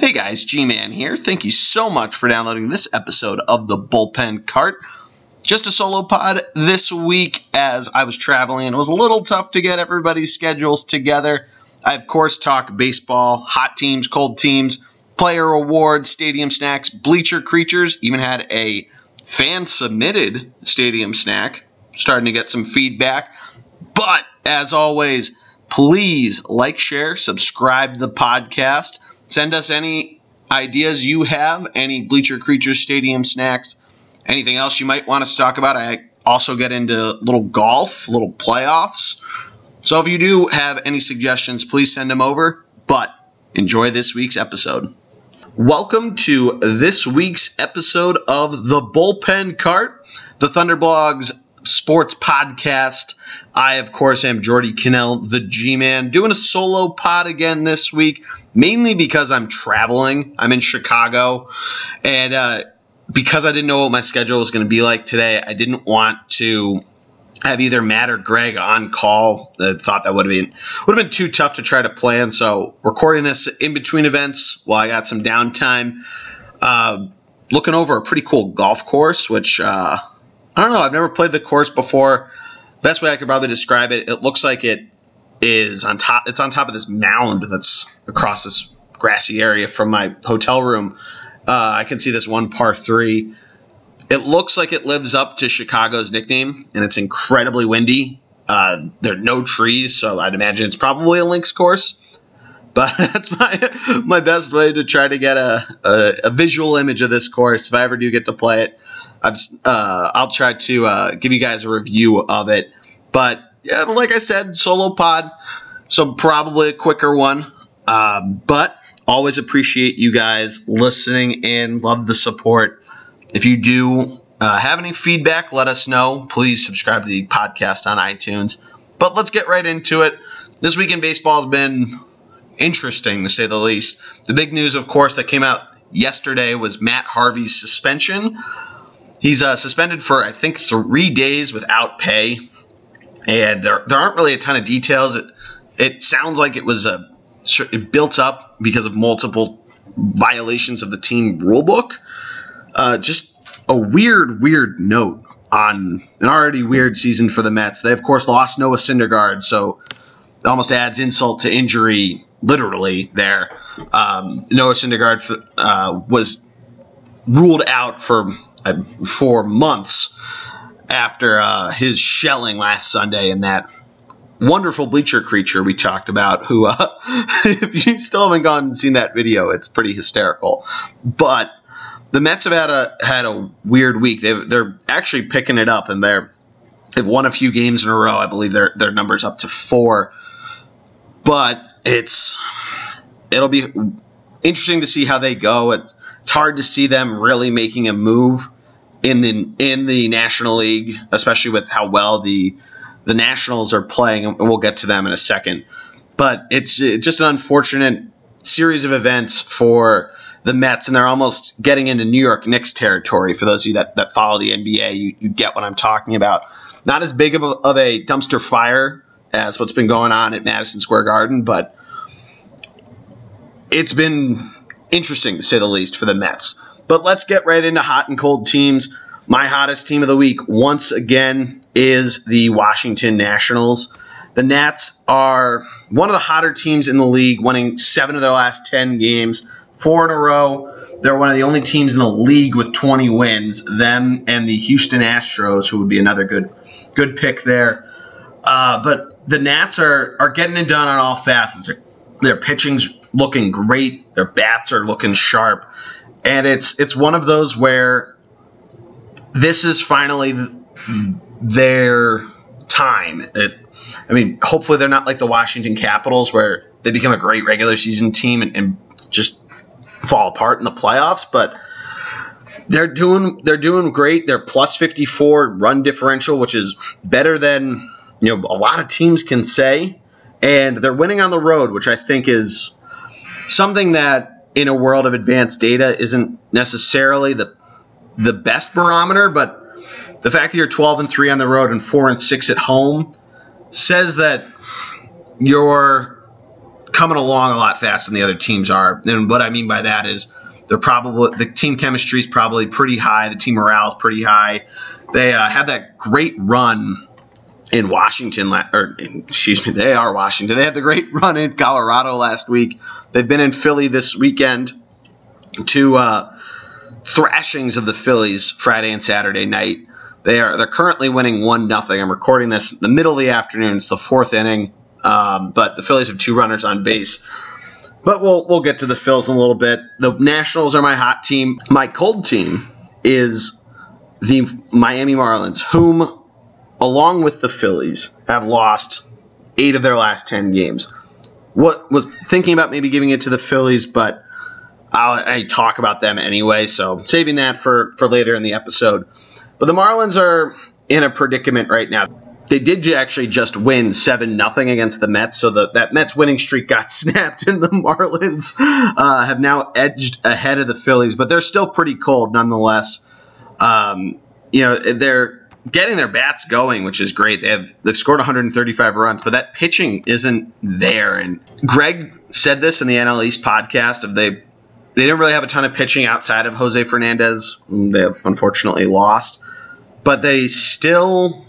Hey guys, G Man here. Thank you so much for downloading this episode of the Bullpen Cart. Just a solo pod this week as I was traveling and it was a little tough to get everybody's schedules together. I, of course, talk baseball, hot teams, cold teams, player awards, stadium snacks, bleacher creatures, even had a fan submitted stadium snack. Starting to get some feedback. But as always, please like, share, subscribe to the podcast. Send us any ideas you have, any Bleacher Creatures Stadium snacks, anything else you might want us to talk about. I also get into little golf, little playoffs. So if you do have any suggestions, please send them over. But enjoy this week's episode. Welcome to this week's episode of the Bullpen Cart, the Thunderblogs sports podcast. I, of course, am Jordy Cannell, the G Man, doing a solo pod again this week, mainly because I'm traveling. I'm in Chicago, and uh, because I didn't know what my schedule was going to be like today, I didn't want to have either Matt or Greg on call. I thought that would have been would have been too tough to try to plan. So recording this in between events while I got some downtime, uh, looking over a pretty cool golf course, which. Uh, I don't know. I've never played the course before. Best way I could probably describe it, it looks like it is on top. It's on top of this mound that's across this grassy area from my hotel room. Uh, I can see this one par three. It looks like it lives up to Chicago's nickname, and it's incredibly windy. Uh, there are no trees, so I'd imagine it's probably a links course. But that's my my best way to try to get a, a, a visual image of this course if I ever do get to play it. I've, uh, I'll try to uh, give you guys a review of it. But yeah, like I said, solo pod, so probably a quicker one. Um, but always appreciate you guys listening and love the support. If you do uh, have any feedback, let us know. Please subscribe to the podcast on iTunes. But let's get right into it. This week in baseball has been interesting, to say the least. The big news, of course, that came out yesterday was Matt Harvey's suspension. He's uh, suspended for I think three days without pay, and there, there aren't really a ton of details. It it sounds like it was a it built up because of multiple violations of the team rulebook. Uh, just a weird, weird note on an already weird season for the Mets. They of course lost Noah Syndergaard, so almost adds insult to injury, literally. There, um, Noah Syndergaard uh, was ruled out for uh, for months after uh, his shelling last Sunday in that wonderful bleacher creature we talked about. Who, uh, if you still haven't gone and seen that video, it's pretty hysterical. But the Mets have had a had a weird week. they they're actually picking it up, and they're they've won a few games in a row. I believe their their numbers up to four. But it's it'll be interesting to see how they go. It's, it's hard to see them really making a move in the in the National League, especially with how well the the Nationals are playing, and we'll get to them in a second. But it's, it's just an unfortunate series of events for the Mets, and they're almost getting into New York Knicks territory. For those of you that, that follow the NBA, you, you get what I'm talking about. Not as big of a, of a dumpster fire as what's been going on at Madison Square Garden, but it's been interesting to say the least for the Mets. But let's get right into hot and cold teams. My hottest team of the week, once again, is the Washington Nationals. The Nats are one of the hotter teams in the league, winning seven of their last 10 games, four in a row. They're one of the only teams in the league with 20 wins. Them and the Houston Astros, who would be another good good pick there. Uh, but the Nats are, are getting it done on all facets. Their, their pitching's looking great. Their bats are looking sharp and it's it's one of those where this is finally their time. It, I mean, hopefully they're not like the Washington Capitals where they become a great regular season team and, and just fall apart in the playoffs, but they're doing they're doing great. They're plus 54 run differential, which is better than you know a lot of teams can say, and they're winning on the road, which I think is something that in a world of advanced data isn't necessarily the the best barometer, but the fact that you're 12 and 3 on the road and 4 and 6 at home says that you're coming along a lot faster than the other teams are. And what I mean by that is they're probably the team chemistry is probably pretty high. The team morale is pretty high. They uh, had that great run in Washington, or excuse me, they are Washington. They had the great run in Colorado last week. They've been in Philly this weekend. Two uh, thrashings of the Phillies Friday and Saturday night. They are they're currently winning one nothing. I'm recording this in the middle of the afternoon. It's the fourth inning, um, but the Phillies have two runners on base. But we'll we'll get to the Phils in a little bit. The Nationals are my hot team. My cold team is the Miami Marlins, whom, along with the Phillies, have lost eight of their last ten games. What was thinking about maybe giving it to the Phillies, but I'll, I talk about them anyway, so saving that for for later in the episode. But the Marlins are in a predicament right now. They did actually just win seven nothing against the Mets, so the, that Mets winning streak got snapped, and the Marlins uh, have now edged ahead of the Phillies, but they're still pretty cold nonetheless. Um, you know they're getting their bats going, which is great. They have they've scored 135 runs, but that pitching isn't there. And Greg said this in the NL East podcast of they they didn't really have a ton of pitching outside of Jose Fernandez. They have unfortunately lost but they still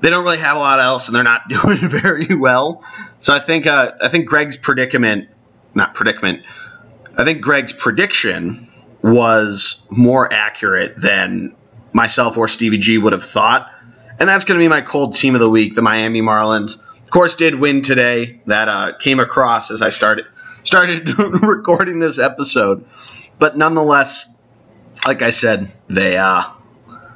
they don't really have a lot else, and they're not doing very well. So I think uh, I think Greg's predicament, not predicament, I think Greg's prediction was more accurate than myself or Stevie G would have thought, and that's going to be my cold team of the week, the Miami Marlins. Of course, did win today. That uh, came across as I started started recording this episode, but nonetheless, like I said, they uh,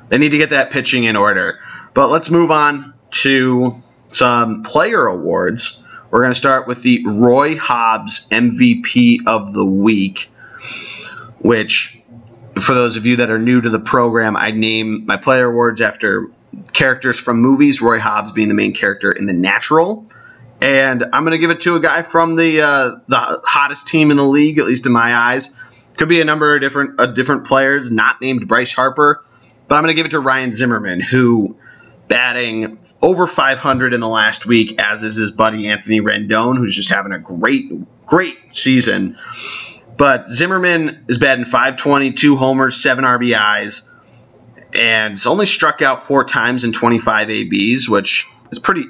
they need to get that pitching in order. But let's move on to some player awards. We're going to start with the Roy Hobbs MVP of the Week, which, for those of you that are new to the program, I name my player awards after characters from movies, Roy Hobbs being the main character in The Natural. And I'm going to give it to a guy from the uh, the hottest team in the league, at least in my eyes. Could be a number of different uh, different players, not named Bryce Harper. But I'm going to give it to Ryan Zimmerman, who batting over 500 in the last week, as is his buddy Anthony Rendon, who's just having a great, great season. But Zimmerman is batting 520, two homers, seven RBIs, and only struck out four times in 25 ABs, which is pretty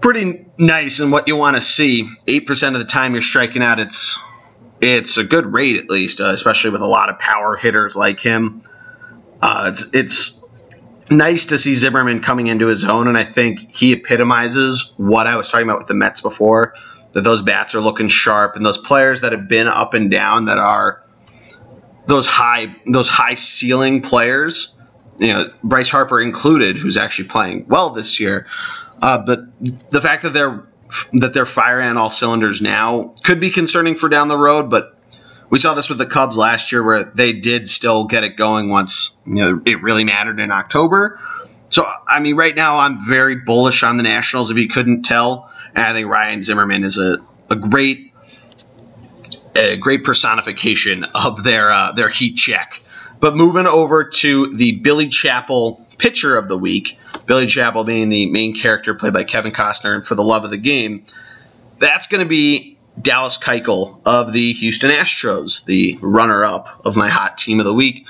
pretty nice and what you want to see. Eight percent of the time you're striking out, it's it's a good rate at least, uh, especially with a lot of power hitters like him. Uh, it's it's nice to see Zimmerman coming into his own, and I think he epitomizes what I was talking about with the Mets before. That those bats are looking sharp, and those players that have been up and down that are those high those high ceiling players, you know, Bryce Harper included, who's actually playing well this year. Uh, but the fact that they're that they're firing on all cylinders now could be concerning for down the road, but we saw this with the Cubs last year where they did still get it going once you know, it really mattered in October. So, I mean, right now I'm very bullish on the Nationals, if you couldn't tell. And I think Ryan Zimmerman is a, a great a great personification of their uh, their heat check. But moving over to the Billy Chapel pitcher of the week, Billy Chapel being the main character played by Kevin Costner, and for the love of the game, that's going to be Dallas Keuchel of the Houston Astros, the runner-up of my hot team of the week.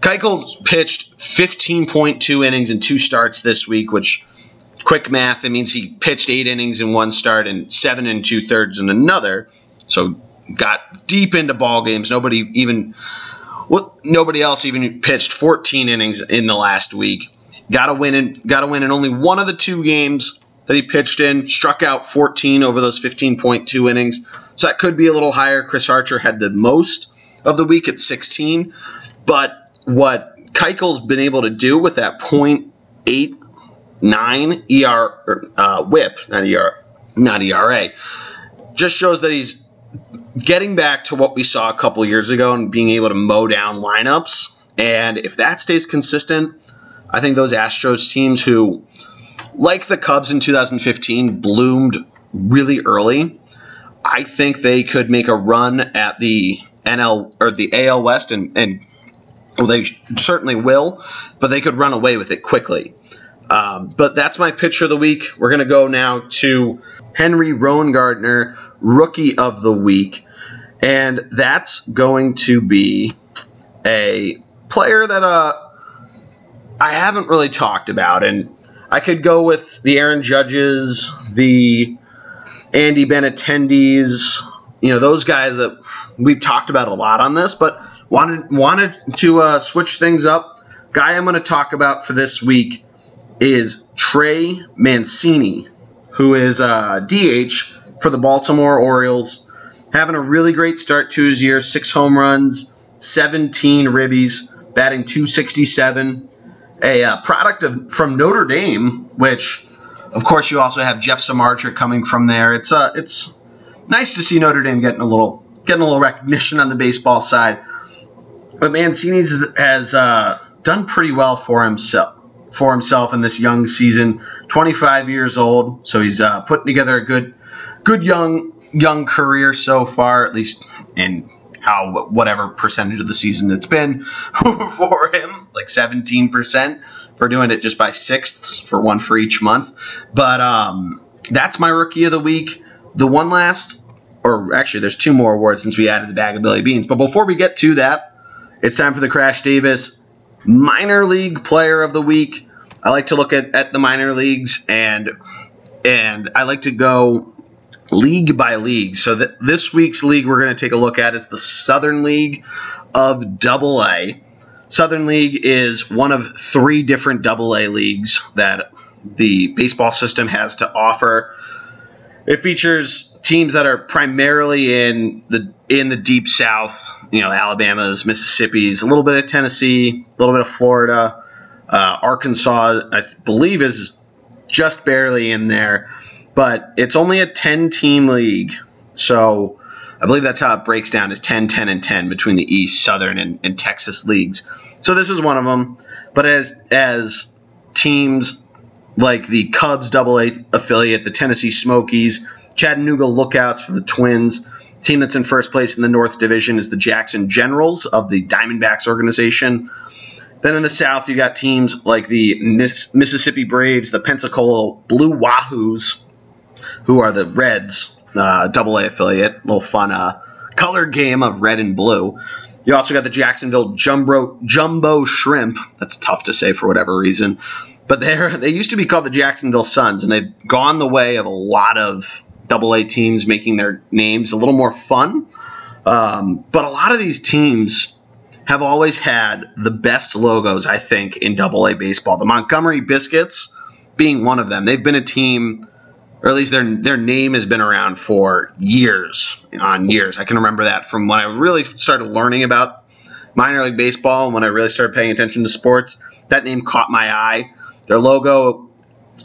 Keuchel pitched 15.2 innings in two starts this week, which quick math, it means he pitched eight innings in one start and seven and two thirds in another. So got deep into ball games. Nobody even well, nobody else even pitched 14 innings in the last week. Got to win in got to win in only one of the two games that he pitched in, struck out 14 over those 15.2 innings. So that could be a little higher. Chris Archer had the most of the week at 16. But what Keuchel's been able to do with that .89 ER uh, WHIP, not ER, not ERA, just shows that he's getting back to what we saw a couple years ago and being able to mow down lineups. And if that stays consistent, I think those Astros teams who like the Cubs in 2015, bloomed really early. I think they could make a run at the NL or the AL West, and, and well, they certainly will, but they could run away with it quickly. Um, but that's my pitcher of the week. We're going to go now to Henry Rowengartner Rookie of the Week. And that's going to be a player that uh, I haven't really talked about. And I could go with the Aaron Judges, the Andy Benintendis, you know, those guys that we've talked about a lot on this, but wanted wanted to uh, switch things up. Guy I'm going to talk about for this week is Trey Mancini, who is uh, DH for the Baltimore Orioles, having a really great start to his year. Six home runs, 17 ribbies, batting 267. A uh, product of from Notre Dame, which, of course, you also have Jeff Samardzija coming from there. It's uh, it's nice to see Notre Dame getting a little getting a little recognition on the baseball side. But Mancini has uh, done pretty well for himself for himself in this young season. 25 years old, so he's uh, putting together a good good young young career so far, at least in how whatever percentage of the season it's been for him, like 17% for doing it just by sixths for one for each month. But um, that's my rookie of the week. The one last, or actually, there's two more awards since we added the bag of Billy Beans. But before we get to that, it's time for the Crash Davis minor league player of the week. I like to look at, at the minor leagues and and I like to go league by league. So that this week's league we're going to take a look at is the Southern League of Double A. Southern League is one of three different Double A leagues that the baseball system has to offer. It features teams that are primarily in the in the deep South, you know, Alabama's, Mississippi's, a little bit of Tennessee, a little bit of Florida, uh, Arkansas, I believe is just barely in there, but it's only a 10 team league, so I believe that's how it breaks down is 10, 10, and 10 between the East, Southern, and, and Texas leagues. So this is one of them, but as as teams like the Cubs Double A affiliate, the Tennessee Smokies, Chattanooga Lookouts for the Twins. Team that's in first place in the North Division is the Jackson Generals of the Diamondbacks organization. Then in the South, you got teams like the Mississippi Braves, the Pensacola Blue Wahoos, who are the Reds, uh, Double A affiliate. Little fun uh, color game of red and blue. You also got the Jacksonville Jumbo Jumbo Shrimp. That's tough to say for whatever reason. But they they used to be called the Jacksonville Suns, and they've gone the way of a lot of Double A teams making their names a little more fun. Um, but a lot of these teams have always had the best logos, I think, in Double A baseball. The Montgomery Biscuits being one of them. They've been a team, or at least their their name has been around for years on years. I can remember that from when I really started learning about minor league baseball and when I really started paying attention to sports. That name caught my eye. Their logo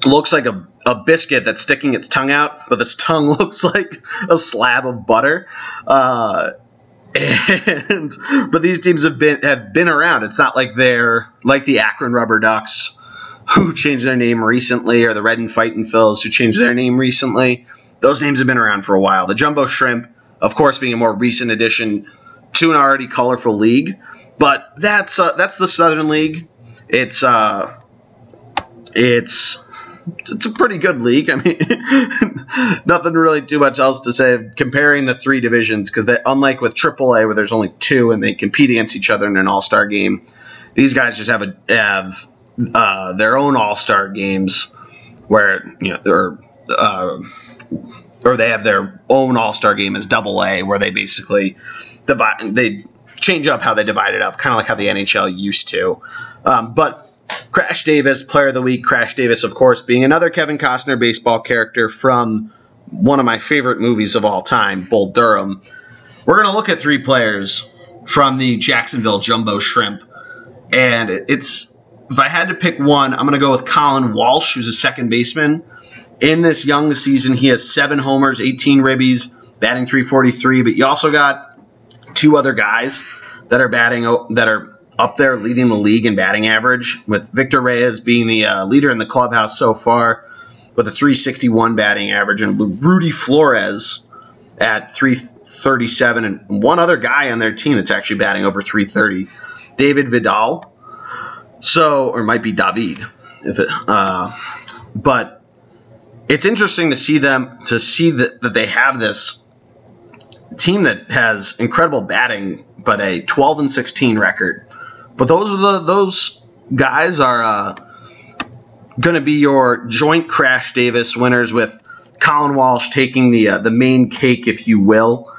looks like a, a biscuit that's sticking its tongue out, but its tongue looks like a slab of butter. Uh, and but these teams have been have been around. It's not like they're like the Akron Rubber Ducks, who changed their name recently, or the Reading Fighting Phils, who changed their name recently. Those names have been around for a while. The Jumbo Shrimp, of course, being a more recent addition to an already colorful league, but that's uh, that's the Southern League. It's uh, it's it's a pretty good league. I mean, nothing really too much else to say comparing the three divisions because they, unlike with AAA where there's only two and they compete against each other in an All Star game, these guys just have a have uh, their own All Star games where you know or uh, or they have their own All Star game as Double A where they basically divide they change up how they divide it up, kind of like how the NHL used to. Um, but Crash Davis, Player of the Week. Crash Davis, of course, being another Kevin Costner baseball character from one of my favorite movies of all time, Bull Durham. We're going to look at three players from the Jacksonville Jumbo Shrimp. And it's, if I had to pick one, I'm going to go with Colin Walsh, who's a second baseman. In this young season, he has seven homers, 18 ribbies, batting 343. But you also got two other guys that are batting, that are up there leading the league in batting average, with Victor Reyes being the uh, leader in the clubhouse so far with a 361 batting average, and Rudy Flores at 337, and one other guy on their team that's actually batting over 330, David Vidal. So, or might be David, if it, uh, but it's interesting to see them to see that, that they have this team that has incredible batting, but a 12 and 16 record. But those are the those guys are uh, going to be your joint Crash Davis winners with Colin Walsh taking the uh, the main cake, if you will.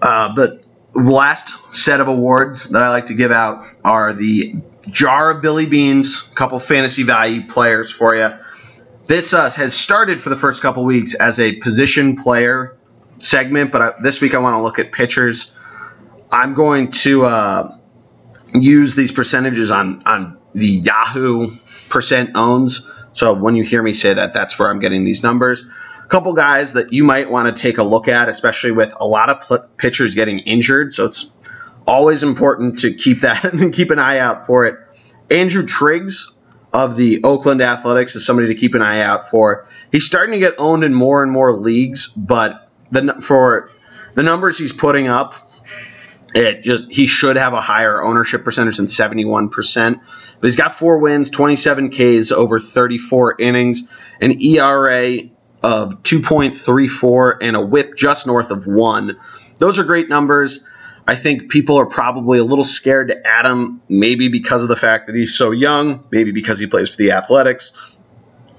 Uh, but last set of awards that I like to give out are the jar of Billy Beans, a couple fantasy value players for you. This uh, has started for the first couple weeks as a position player segment, but I, this week I want to look at pitchers. I'm going to uh, use these percentages on on the Yahoo percent owns. So when you hear me say that, that's where I'm getting these numbers. A couple guys that you might want to take a look at, especially with a lot of pl- pitchers getting injured. So it's always important to keep that and keep an eye out for it. Andrew Triggs of the Oakland Athletics is somebody to keep an eye out for. He's starting to get owned in more and more leagues, but the for the numbers he's putting up, it just he should have a higher ownership percentage than 71%. But he's got four wins, 27 Ks over 34 innings, an ERA of 2.34 and a whip just north of 1. Those are great numbers. I think people are probably a little scared to add him, maybe because of the fact that he's so young, maybe because he plays for the Athletics,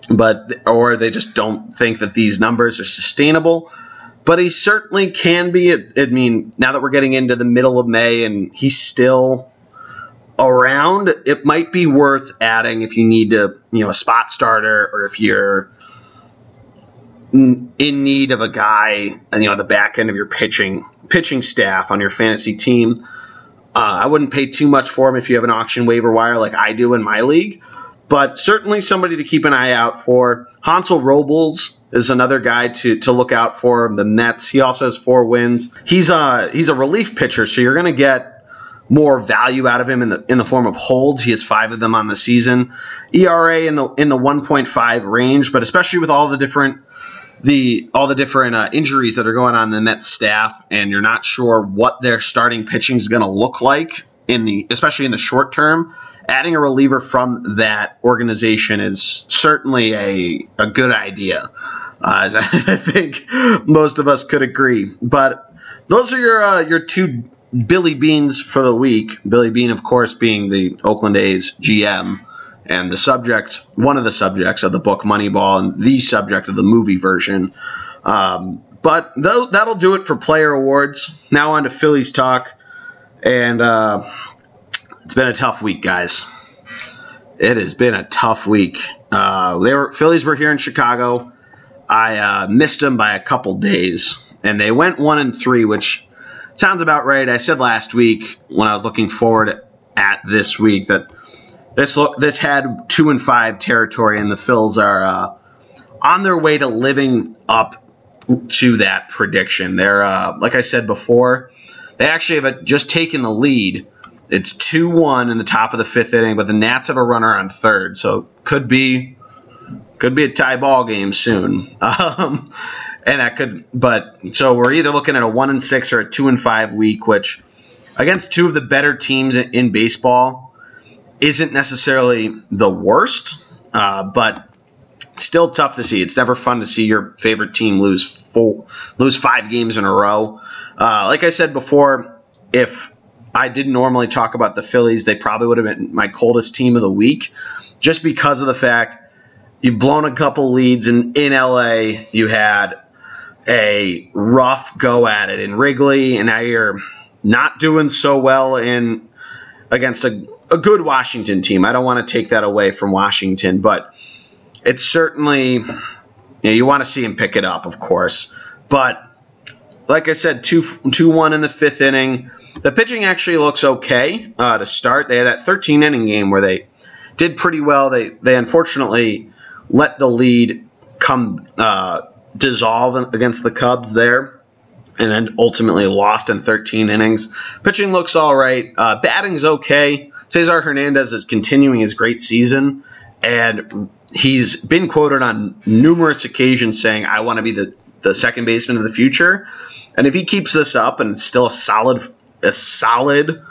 but or they just don't think that these numbers are sustainable. But he certainly can be. I mean, now that we're getting into the middle of May and he's still around, it might be worth adding if you need to, you know, a spot starter or if you're in need of a guy, you know, the back end of your pitching pitching staff on your fantasy team. Uh, I wouldn't pay too much for him if you have an auction waiver wire like I do in my league, but certainly somebody to keep an eye out for. Hansel Robles is another guy to, to look out for. The Mets. He also has four wins. He's a he's a relief pitcher, so you're going to get more value out of him in the in the form of holds. He has five of them on the season. ERA in the in the 1.5 range, but especially with all the different the all the different uh, injuries that are going on in the Net staff, and you're not sure what their starting pitching is going to look like in the especially in the short term. Adding a reliever from that organization is certainly a a good idea. Uh, I think most of us could agree. But those are your uh, your two Billy Beans for the week. Billy Beane, of course, being the Oakland A's GM and the subject, one of the subjects of the book Moneyball, and the subject of the movie version. Um, but th- that'll do it for player awards. Now on to Phillies talk, and uh, it's been a tough week, guys. It has been a tough week. Uh, they were Phillies were here in Chicago. I uh, missed them by a couple days, and they went one and three, which sounds about right. I said last week when I was looking forward at this week that this look this had two and five territory, and the Phils are uh, on their way to living up to that prediction. They're uh, like I said before, they actually have just taken the lead. It's two one in the top of the fifth inning, but the Nats have a runner on third, so could be could be a tie ball game soon. Um, and that could, but so we're either looking at a one and six or a two and five week, which against two of the better teams in, in baseball isn't necessarily the worst, uh, but still tough to see. It's never fun to see your favorite team lose four, lose five games in a row. Uh, like I said before, if I didn't normally talk about the Phillies, they probably would have been my coldest team of the week, just because of the fact you've blown a couple leads in in LA. You had a rough go at it in Wrigley, and now you're not doing so well in against a a good Washington team. I don't want to take that away from Washington, but it's certainly you, know, you want to see him pick it up, of course. But like I said, two two one in the fifth inning. The pitching actually looks okay uh, to start. They had that 13 inning game where they did pretty well. They they unfortunately let the lead come uh, dissolve against the Cubs there, and then ultimately lost in 13 innings. Pitching looks all right. Uh, batting's okay. Cesar Hernandez is continuing his great season, and he's been quoted on numerous occasions saying, "I want to be the the second baseman of the future." And if he keeps this up and it's still a solid a solid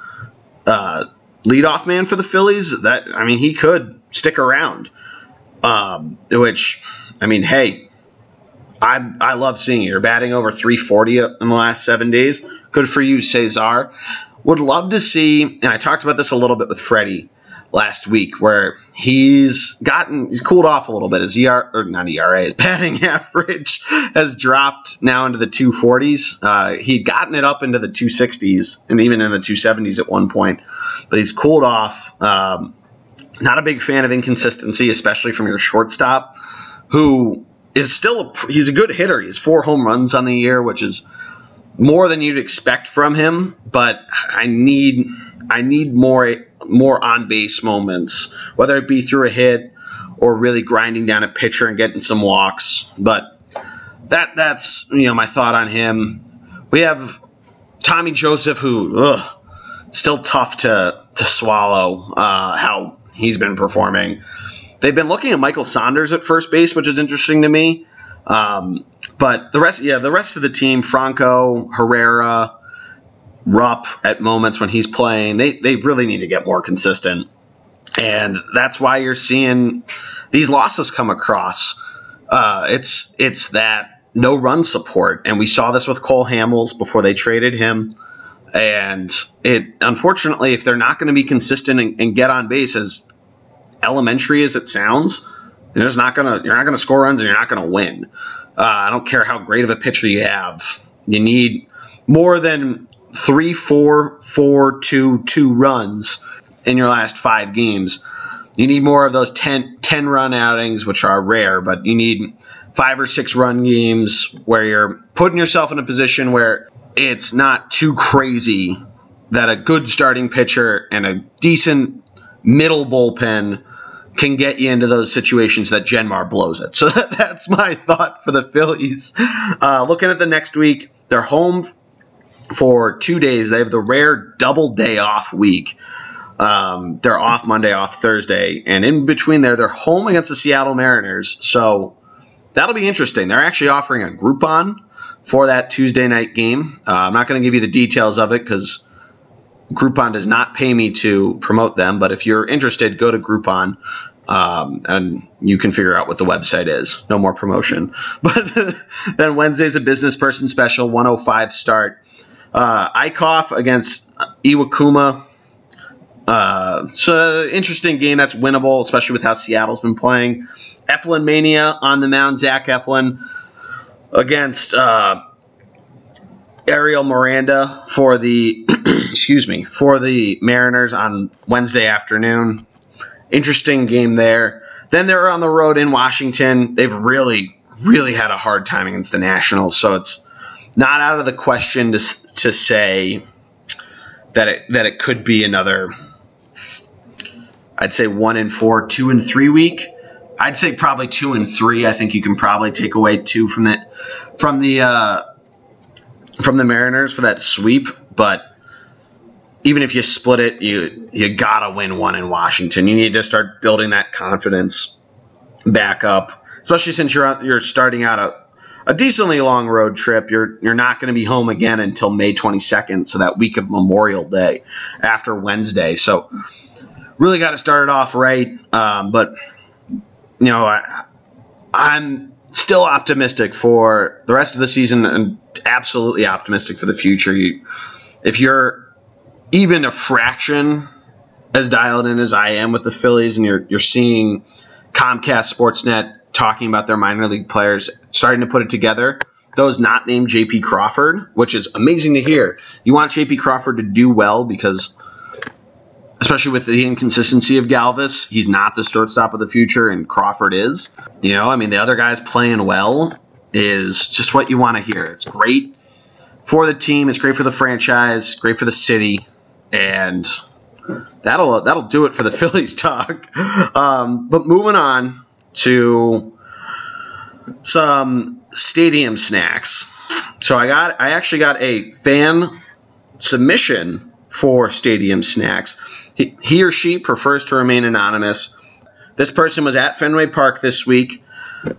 uh, leadoff man for the Phillies, that I mean, he could stick around. Um, which I mean, hey, I I love seeing it. You're batting over 340 in the last seven days. Good for you, Cesar. Would love to see, and I talked about this a little bit with Freddie last week, where he's gotten he's cooled off a little bit. His ER or not ERA, his batting average has dropped now into the 240s. Uh, he'd gotten it up into the 260s and even in the 270s at one point, but he's cooled off. Um, not a big fan of inconsistency, especially from your shortstop, who is still a, he's a good hitter. He has four home runs on the year, which is more than you'd expect from him. But I need I need more more on base moments, whether it be through a hit or really grinding down a pitcher and getting some walks. But that that's you know my thought on him. We have Tommy Joseph, who ugh, still tough to to swallow uh, how he's been performing. They've been looking at Michael Saunders at first base, which is interesting to me. Um, but the rest, yeah, the rest of the team, Franco, Herrera, Rupp at moments when he's playing, they, they really need to get more consistent. And that's why you're seeing these losses come across. Uh, it's it's that no run support, and we saw this with Cole Hamels before they traded him. And it unfortunately, if they're not going to be consistent and, and, get on base, as elementary as it sounds, you're just not gonna you're not gonna score runs and you're not gonna win. Uh, I don't care how great of a pitcher you have. You need more than three, four, four, two, two runs in your last five games. You need more of those 10, 10 run outings, which are rare, but you need five or six run games where you're putting yourself in a position where it's not too crazy that a good starting pitcher and a decent middle bullpen can get you into those situations that Jeanmar blows it. So that's my thought for the Phillies. Uh, looking at the next week, they're home for two days. They have the rare double day off week. Um, they're off Monday, off Thursday, and in between there, they're home against the Seattle Mariners. So that'll be interesting. They're actually offering a Groupon for that Tuesday night game. Uh, I'm not going to give you the details of it because Groupon does not pay me to promote them. But if you're interested, go to Groupon. Um, and you can figure out what the website is. No more promotion. But then Wednesday's a business person special, 105 start. Uh, Eickhoff against Iwakuma. Uh, it's an interesting game that's winnable, especially with how Seattle's been playing. Eflin Mania on the mound, Zach Eflin against uh, Ariel Miranda for the excuse me for the Mariners on Wednesday afternoon. Interesting game there. Then they're on the road in Washington. They've really, really had a hard time against the Nationals, so it's not out of the question to, to say that it that it could be another. I'd say one and four, two and three week. I'd say probably two and three. I think you can probably take away two from the from the uh, from the Mariners for that sweep. But even if you split it, you you gotta win one in Washington. You need to start building that confidence back up, especially since you're you're starting out a a decently long road trip. You're you're not going to be home again until May 22nd, so that week of Memorial Day after Wednesday. So really got to start it off right. Um, but you know, I, I'm still optimistic for the rest of the season and absolutely optimistic for the future. You, if you're even a fraction as dialed in as I am with the Phillies, and you're you're seeing Comcast Sportsnet talking about their minor league players, starting to put it together. Those not named J.P. Crawford, which is amazing to hear. You want J.P. Crawford to do well because, especially with the inconsistency of Galvis, he's not the shortstop of the future, and Crawford is. You know, I mean, the other guys playing well is just what you want to hear. It's great for the team. It's great for the franchise. Great for the city, and that'll that'll do it for the Phillies talk. Um, but moving on to some stadium snacks. So I got I actually got a fan submission for stadium snacks. He, he or she prefers to remain anonymous. This person was at Fenway Park this week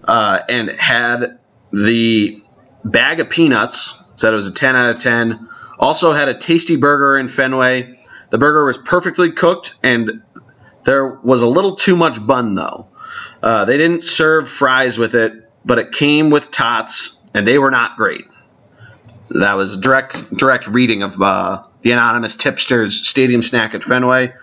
uh, and had the bag of peanuts. Said it was a 10 out of 10. Also had a tasty burger in Fenway. The burger was perfectly cooked and there was a little too much bun though. Uh, they didn't serve fries with it, but it came with tots, and they were not great. That was a direct direct reading of uh, the anonymous tipster's stadium snack at Fenway.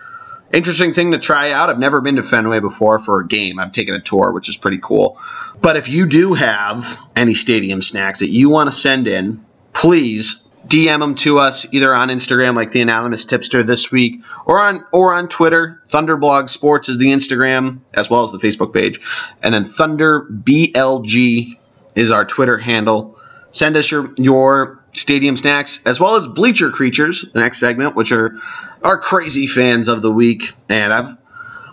Interesting thing to try out. I've never been to Fenway before for a game. I've taken a tour, which is pretty cool. But if you do have any stadium snacks that you want to send in, please DM them to us either on Instagram, like the anonymous tipster this week, or on or on Twitter. Thunderblog Sports is the Instagram as well as the Facebook page, and then Thunder BLG is our Twitter handle. Send us your your stadium snacks as well as bleacher creatures, the next segment, which are our crazy fans of the week, and I've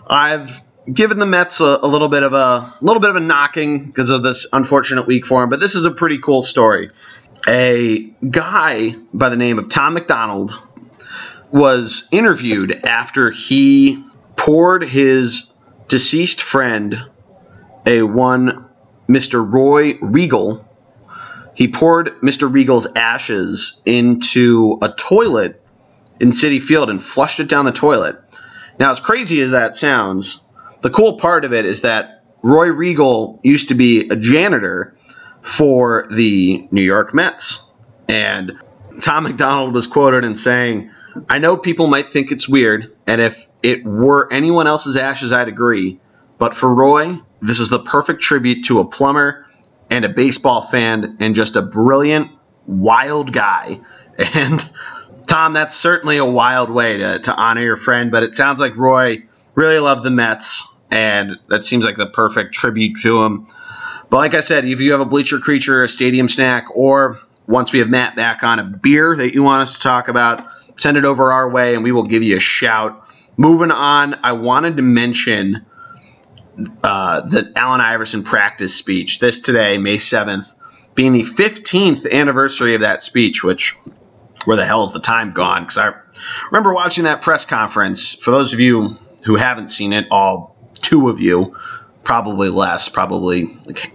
I've given the Mets a, a little bit of a, a little bit of a knocking because of this unfortunate week for them, but this is a pretty cool story a guy by the name of Tom McDonald was interviewed after he poured his deceased friend, a one Mr. Roy Riegel, he poured Mr. Riegel's ashes into a toilet in Citi Field and flushed it down the toilet. Now, as crazy as that sounds, the cool part of it is that Roy Riegel used to be a janitor for the New York Mets. And Tom McDonald was quoted in saying, I know people might think it's weird, and if it were anyone else's ashes, I'd agree. But for Roy, this is the perfect tribute to a plumber and a baseball fan and just a brilliant, wild guy. And Tom, that's certainly a wild way to, to honor your friend, but it sounds like Roy really loved the Mets, and that seems like the perfect tribute to him. But like I said, if you have a bleacher creature, a stadium snack, or once we have Matt back on a beer that you want us to talk about, send it over our way and we will give you a shout. Moving on, I wanted to mention uh, the Allen Iverson practice speech. This today, May 7th, being the 15th anniversary of that speech, which where the hell is the time gone? Because I remember watching that press conference. For those of you who haven't seen it, all two of you, probably less, probably like,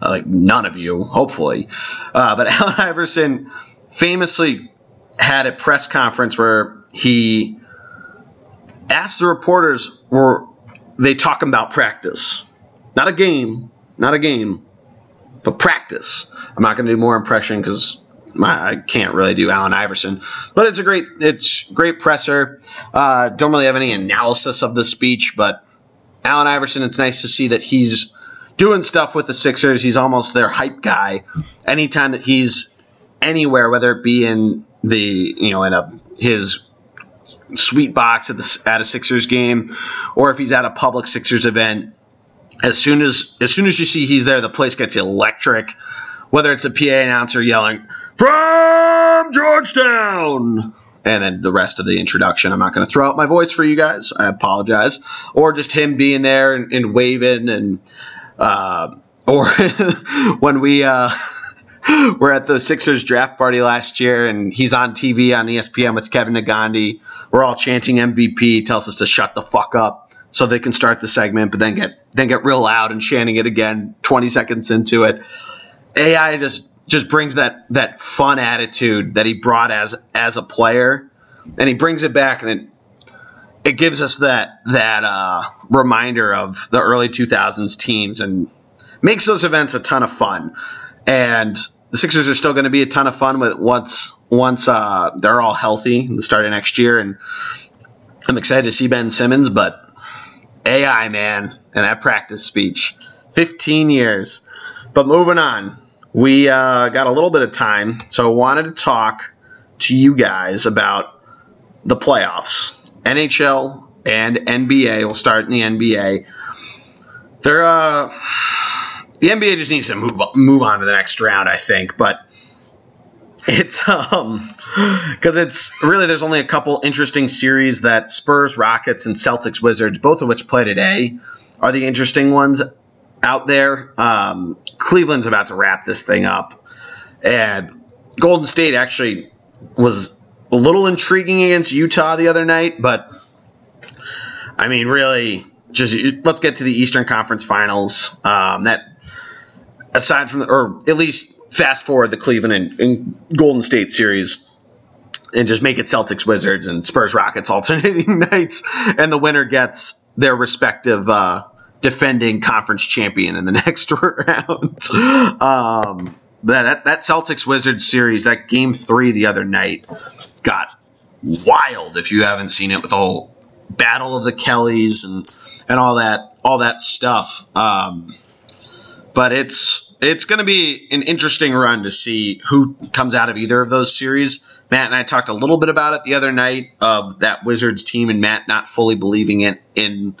like none of you, hopefully. Uh, but Allen Iverson famously had a press conference where he asked the reporters, were they talking about practice? Not a game, not a game, but practice. I'm not going to do more impression because I can't really do Allen Iverson, but it's a great, it's great presser. Uh, don't really have any analysis of the speech, but Allen Iverson, it's nice to see that he's doing stuff with the Sixers. He's almost their hype guy. Anytime that he's anywhere, whether it be in the you know in a his sweet box at the at a Sixers game, or if he's at a public Sixers event, as soon as as soon as you see he's there, the place gets electric. Whether it's a PA announcer yelling from Georgetown and then the rest of the introduction. I'm not going to throw out my voice for you guys. I apologize. Or just him being there and, and waving and uh, or when we uh, were at the Sixers draft party last year and he's on TV on ESPN with Kevin Negandhi. We're all chanting MVP. Tells us to shut the fuck up so they can start the segment, but then get then get real loud and chanting it again 20 seconds into it. AI just just brings that that fun attitude that he brought as as a player, and he brings it back, and it it gives us that that uh, reminder of the early 2000s teams, and makes those events a ton of fun. And the Sixers are still going to be a ton of fun with once once uh, they're all healthy the start of next year, and I'm excited to see Ben Simmons, but AI man and that practice speech, 15 years. But moving on, we uh, got a little bit of time, so I wanted to talk to you guys about the playoffs. NHL and NBA. We'll start in the NBA. They're uh, the NBA just needs to move move on to the next round, I think, but it's um because it's really there's only a couple interesting series that Spurs, Rockets, and Celtics, Wizards, both of which play today, are the interesting ones out there. Um, Cleveland's about to wrap this thing up, and Golden State actually was a little intriguing against Utah the other night, but I mean, really, just let's get to the Eastern Conference Finals. Um, that aside from the, or at least fast forward the Cleveland and, and, Golden State series. And just make it Celtics Wizards and Spurs Rockets alternating nights, and the winner gets their respective uh, defending conference champion in the next round. um, that that Celtics Wizards series, that game three the other night, got wild. If you haven't seen it, with the whole battle of the Kellys and and all that all that stuff. Um, but it's it's going to be an interesting run to see who comes out of either of those series. Matt and I talked a little bit about it the other night of that Wizards team and Matt not fully believing it in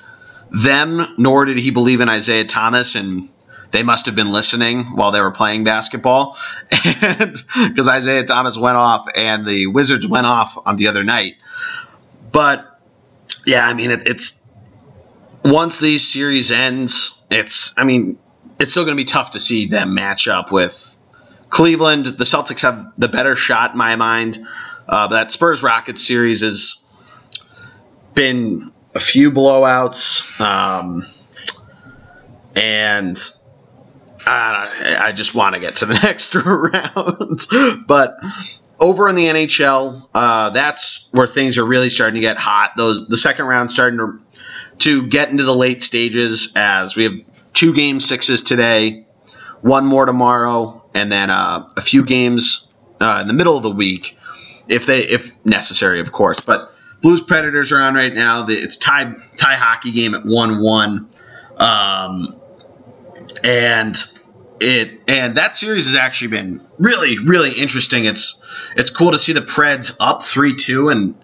them, nor did he believe in Isaiah Thomas, and they must have been listening while they were playing basketball, because Isaiah Thomas went off and the Wizards went off on the other night. But yeah, I mean it, it's once these series ends, it's I mean it's still going to be tough to see them match up with Cleveland. The Celtics have the better shot in my mind. Uh, but that Spurs Rockets series has been a few blowouts. Um, and I, I just want to get to the next round. but over in the NHL, uh, that's where things are really starting to get hot. Those the second round starting to to get into the late stages as we have two game sixes today, one more tomorrow, and then uh, a few games uh, in the middle of the week, if they if necessary, of course. But Blues Predators are on right now. It's tie tie hockey game at one one, um, and it and that series has actually been really really interesting. It's it's cool to see the Preds up three two and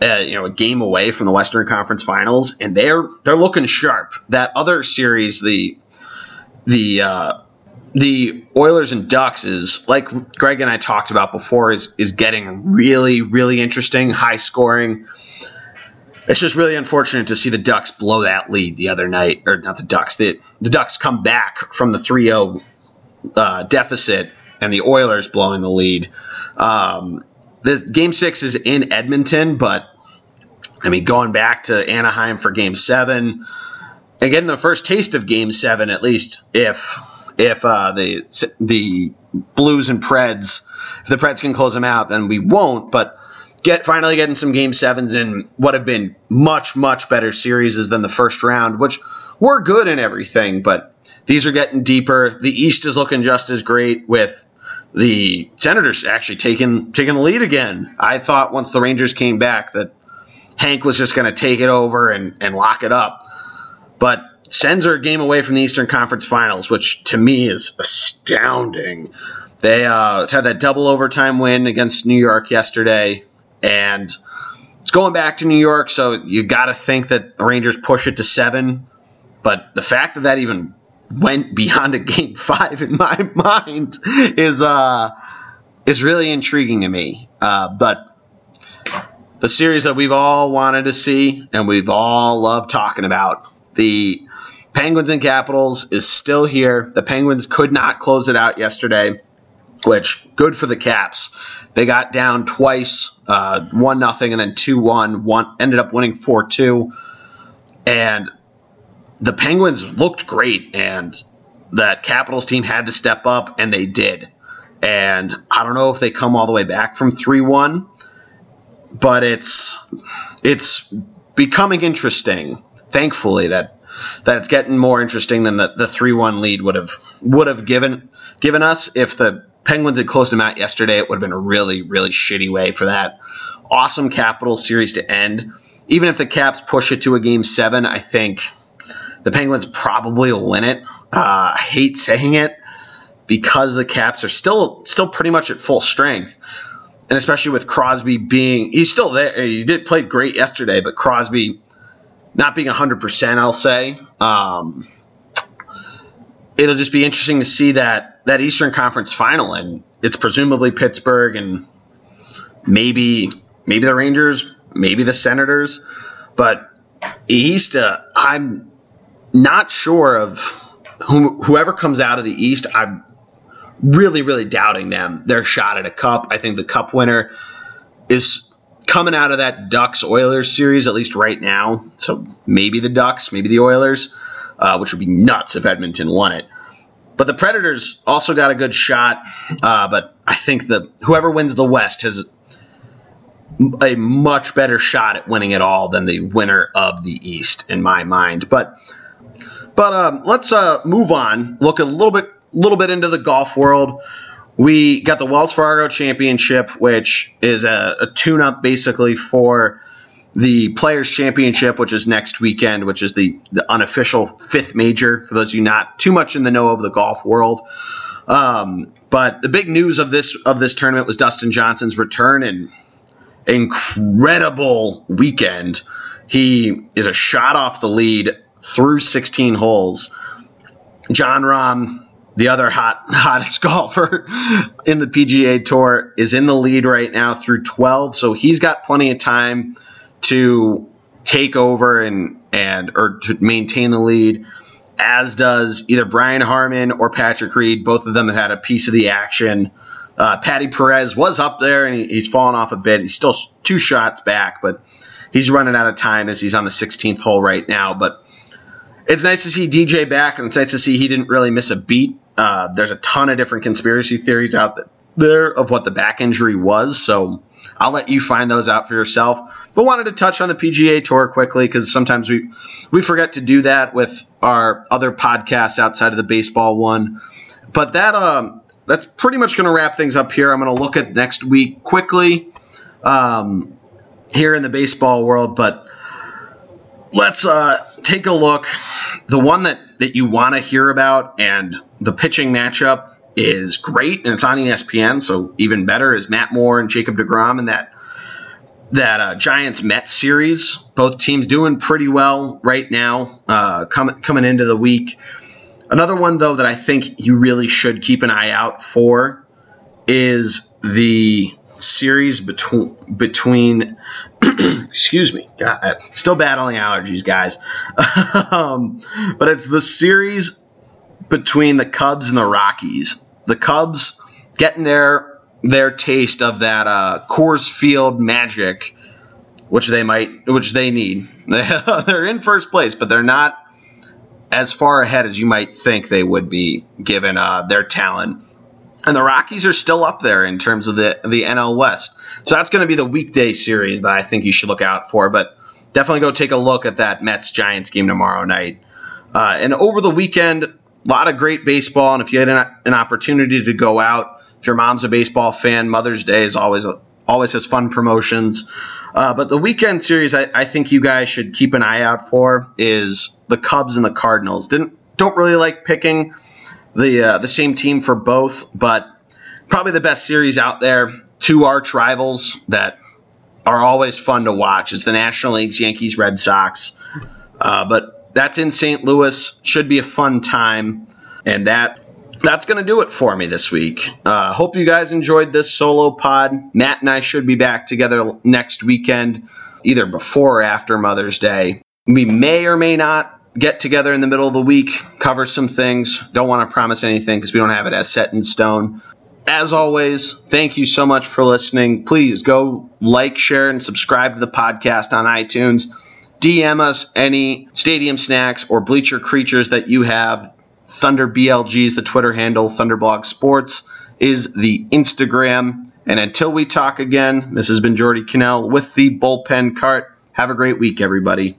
uh, you know a game away from the Western Conference Finals, and they're they're looking sharp. That other series, the the uh, the Oilers and Ducks is like Greg and I talked about before is is getting really really interesting, high scoring. It's just really unfortunate to see the Ducks blow that lead the other night, or not the Ducks. The the Ducks come back from the 3-0 uh, deficit, and the Oilers blowing the lead. Um, the game six is in Edmonton, but I mean, going back to Anaheim for Game Seven, and getting the first taste of Game Seven, at least if if uh, the the Blues and Preds, if the Preds can close them out, then we won't. But get finally getting some Game Sevens in what have been much much better series than the first round, which were good and everything, but these are getting deeper. The East is looking just as great with the Senators actually taking taking the lead again. I thought once the Rangers came back that Hank was just going to take it over and, and lock it up. But Sens are a game away from the Eastern Conference Finals, which to me is astounding. They uh, had that double overtime win against New York yesterday, and it's going back to New York, so you got to think that the Rangers push it to seven. But the fact that that even went beyond a game five in my mind is uh, is really intriguing to me. Uh, but the series that we've all wanted to see and we've all loved talking about. The Penguins and Capitals is still here. The Penguins could not close it out yesterday, which good for the Caps. They got down twice, uh, one nothing, and then two one. One ended up winning four two, and the Penguins looked great, and that Capitals team had to step up, and they did. And I don't know if they come all the way back from three one but it's it's becoming interesting. Thankfully, that that it's getting more interesting than the the three one lead would have would have given given us if the Penguins had closed them out yesterday. It would have been a really really shitty way for that awesome Capital series to end. Even if the Caps push it to a game seven, I think the Penguins probably will win it. Uh, I hate saying it because the Caps are still still pretty much at full strength and especially with Crosby being he's still there. He did play great yesterday, but Crosby not being hundred percent, I'll say. Um, it'll just be interesting to see that that Eastern Conference final, and it's presumably Pittsburgh and maybe maybe the Rangers, maybe the Senators, but East, uh, I'm not sure of whom, whoever comes out of the East. I'm really, really doubting them. Their shot at a cup. I think the cup winner is coming out of that Ducks Oilers series, at least right now. So maybe the Ducks, maybe the Oilers, uh, which would be nuts if Edmonton won it. But the Predators also got a good shot. Uh, but I think the whoever wins the West has a much better shot at winning it all than the winner of the East, in my mind. But But um, let's uh, move on. Look a little bit, little bit into the golf world. We got the Wells Fargo Championship, which is a, a tune-up basically for the Players Championship, which is next weekend, which is the, the unofficial fifth major. For those of you not too much in the know of the golf world, um, but the big news of this of this tournament was Dustin Johnson's return and incredible weekend. He is a shot off the lead through 16 holes. Jon Rahm, the other hot hottest golfer in the PGA Tour, is in the lead right now through 12, so he's got plenty of time to take over and and or to maintain the lead. As does either Brian Harman or Patrick Reed. Both of them have had a piece of the action. Uh, Patty Perez was up there and he, he's fallen off a bit. He's still two shots back, but he's running out of time as he's on the 16th hole right now. But it's nice to see DJ back, and it's nice to see he didn't really miss a beat. Uh, there's a ton of different conspiracy theories out there of what the back injury was, so I'll let you find those out for yourself. But wanted to touch on the PGA Tour quickly because sometimes we we forget to do that with our other podcasts outside of the baseball one. But that um that's pretty much going to wrap things up here. I'm going to look at next week quickly um, here in the baseball world, but let's uh, take a look. The one that, that you want to hear about and the pitching matchup is great, and it's on ESPN, so even better is Matt Moore and Jacob DeGrom in that that uh, Giants Mets series. Both teams doing pretty well right now, uh, coming coming into the week. Another one, though, that I think you really should keep an eye out for is the series between between. excuse me, God, still battling allergies, guys. um, but it's the series between the Cubs and the Rockies. The Cubs getting their their taste of that uh, Coors Field magic, which they might, which they need. they're in first place, but they're not as far ahead as you might think they would be given uh, their talent. And the Rockies are still up there in terms of the the NL West. So that's going to be the weekday series that I think you should look out for. But definitely go take a look at that Mets Giants game tomorrow night. Uh, and over the weekend, a lot of great baseball. And if you had an, an, opportunity to go out, if your mom's a baseball fan, Mother's Day is always a, always has fun promotions. Uh, but the weekend series, I, I, think you guys should keep an eye out for is the Cubs and the Cardinals. Didn't don't really like picking the uh, the same team for both, but probably the best series out there. Two arch rivals that are always fun to watch is the National League's Yankees Red Sox. Uh, but that's in St. Louis. Should be a fun time, and that that's going to do it for me this week. Uh, hope you guys enjoyed this solo pod. Matt and I should be back together next weekend, either before or after Mother's Day. We may or may not get together in the middle of the week, cover some things. Don't want to promise anything because we don't have it as set in stone. As always, thank you so much for listening. Please go like, share, and subscribe to the podcast on iTunes. DM us any stadium snacks or bleacher creatures that you have Thunder BLG is the Twitter handle. Thunderblog Sports is the Instagram. And until we talk again, this has been Jordy Cannell with the Bullpen Cart. Have a great week, everybody.